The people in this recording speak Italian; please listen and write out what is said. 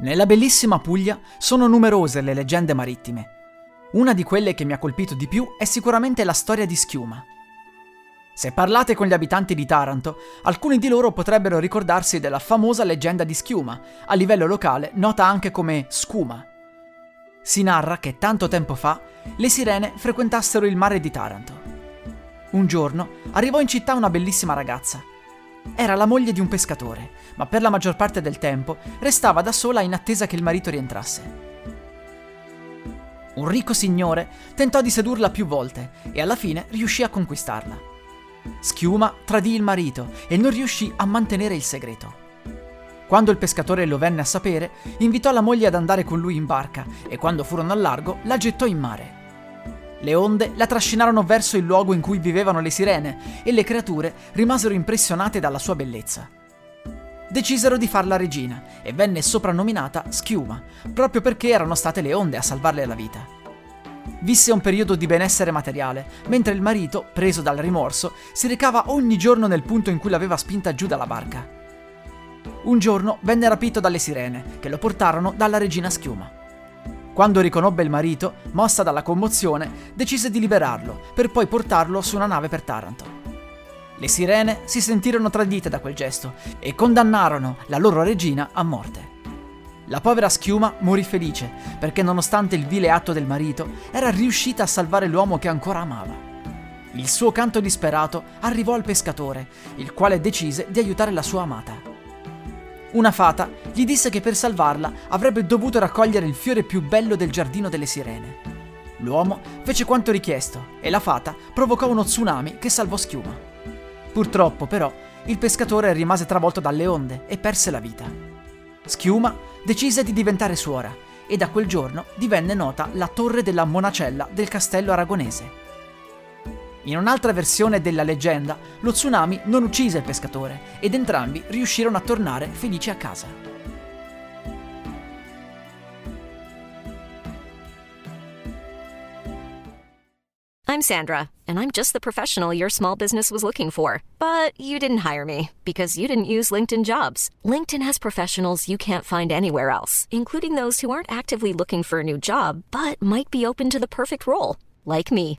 Nella bellissima Puglia sono numerose le leggende marittime. Una di quelle che mi ha colpito di più è sicuramente la storia di Schiuma. Se parlate con gli abitanti di Taranto, alcuni di loro potrebbero ricordarsi della famosa leggenda di Schiuma, a livello locale nota anche come Scuma. Si narra che tanto tempo fa le sirene frequentassero il mare di Taranto. Un giorno arrivò in città una bellissima ragazza. Era la moglie di un pescatore, ma per la maggior parte del tempo restava da sola in attesa che il marito rientrasse. Un ricco signore tentò di sedurla più volte e alla fine riuscì a conquistarla. Schiuma tradì il marito e non riuscì a mantenere il segreto. Quando il pescatore lo venne a sapere, invitò la moglie ad andare con lui in barca e quando furono al largo la gettò in mare. Le onde la trascinarono verso il luogo in cui vivevano le sirene e le creature rimasero impressionate dalla sua bellezza. Decisero di farla regina e venne soprannominata Schiuma, proprio perché erano state le onde a salvarle la vita. Visse un periodo di benessere materiale, mentre il marito, preso dal rimorso, si recava ogni giorno nel punto in cui l'aveva spinta giù dalla barca. Un giorno venne rapito dalle sirene, che lo portarono dalla regina Schiuma. Quando riconobbe il marito, mossa dalla commozione, decise di liberarlo, per poi portarlo su una nave per Taranto. Le sirene si sentirono tradite da quel gesto e condannarono la loro regina a morte. La povera Schiuma morì felice perché nonostante il vile atto del marito era riuscita a salvare l'uomo che ancora amava. Il suo canto disperato arrivò al pescatore, il quale decise di aiutare la sua amata. Una fata gli disse che per salvarla avrebbe dovuto raccogliere il fiore più bello del giardino delle sirene. L'uomo fece quanto richiesto e la fata provocò uno tsunami che salvò Schiuma. Purtroppo, però, il pescatore rimase travolto dalle onde e perse la vita. Schiuma decise di diventare suora e da quel giorno divenne nota la torre della monacella del castello aragonese. In un'altra versione della leggenda, lo tsunami non uccise il pescatore ed entrambi riuscirono a tornare felici a casa. I'm Sandra, and I'm just the professional your small business was looking for. But you didn't hire me because you didn't use LinkedIn jobs. LinkedIn has professionals you can't find anywhere else, including those who aren't actively looking for a new job but might be open to the perfect role, like me.